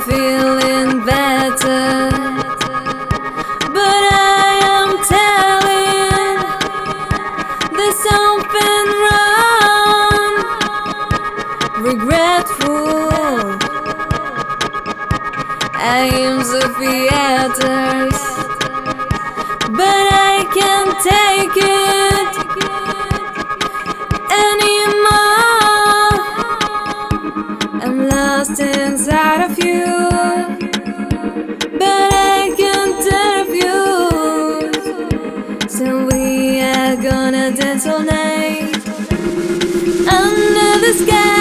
feeling better. But I am telling there's something wrong. Regretful. I am so theaters. Dance all night under the sky.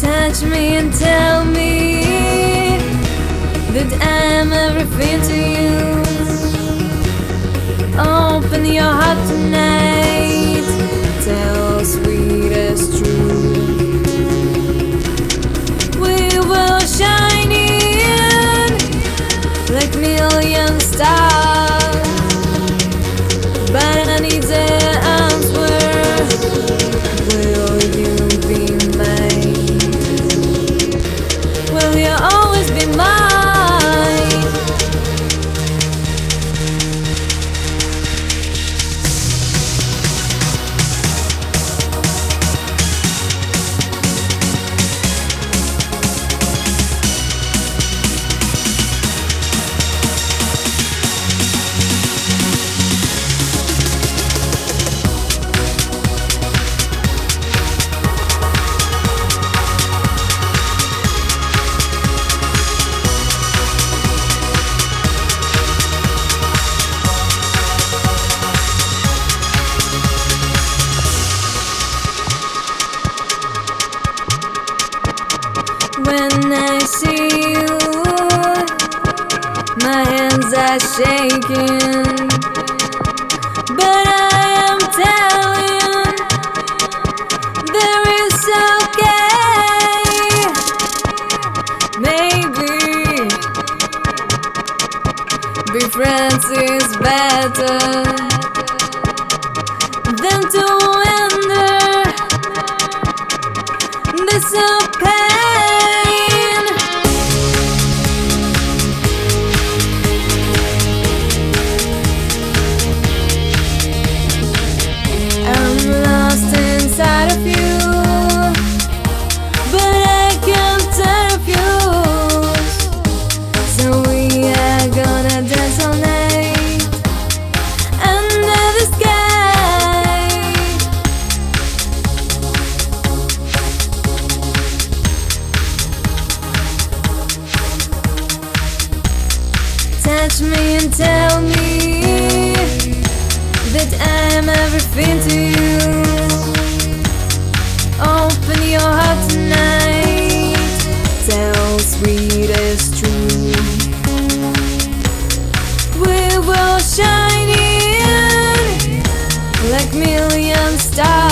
Touch me and tell me that I'm everything to your heart hands are shaking. But I am telling, there is okay. Maybe be friends is better into you. Open your heart tonight. Tell truth. We will shine in like million stars.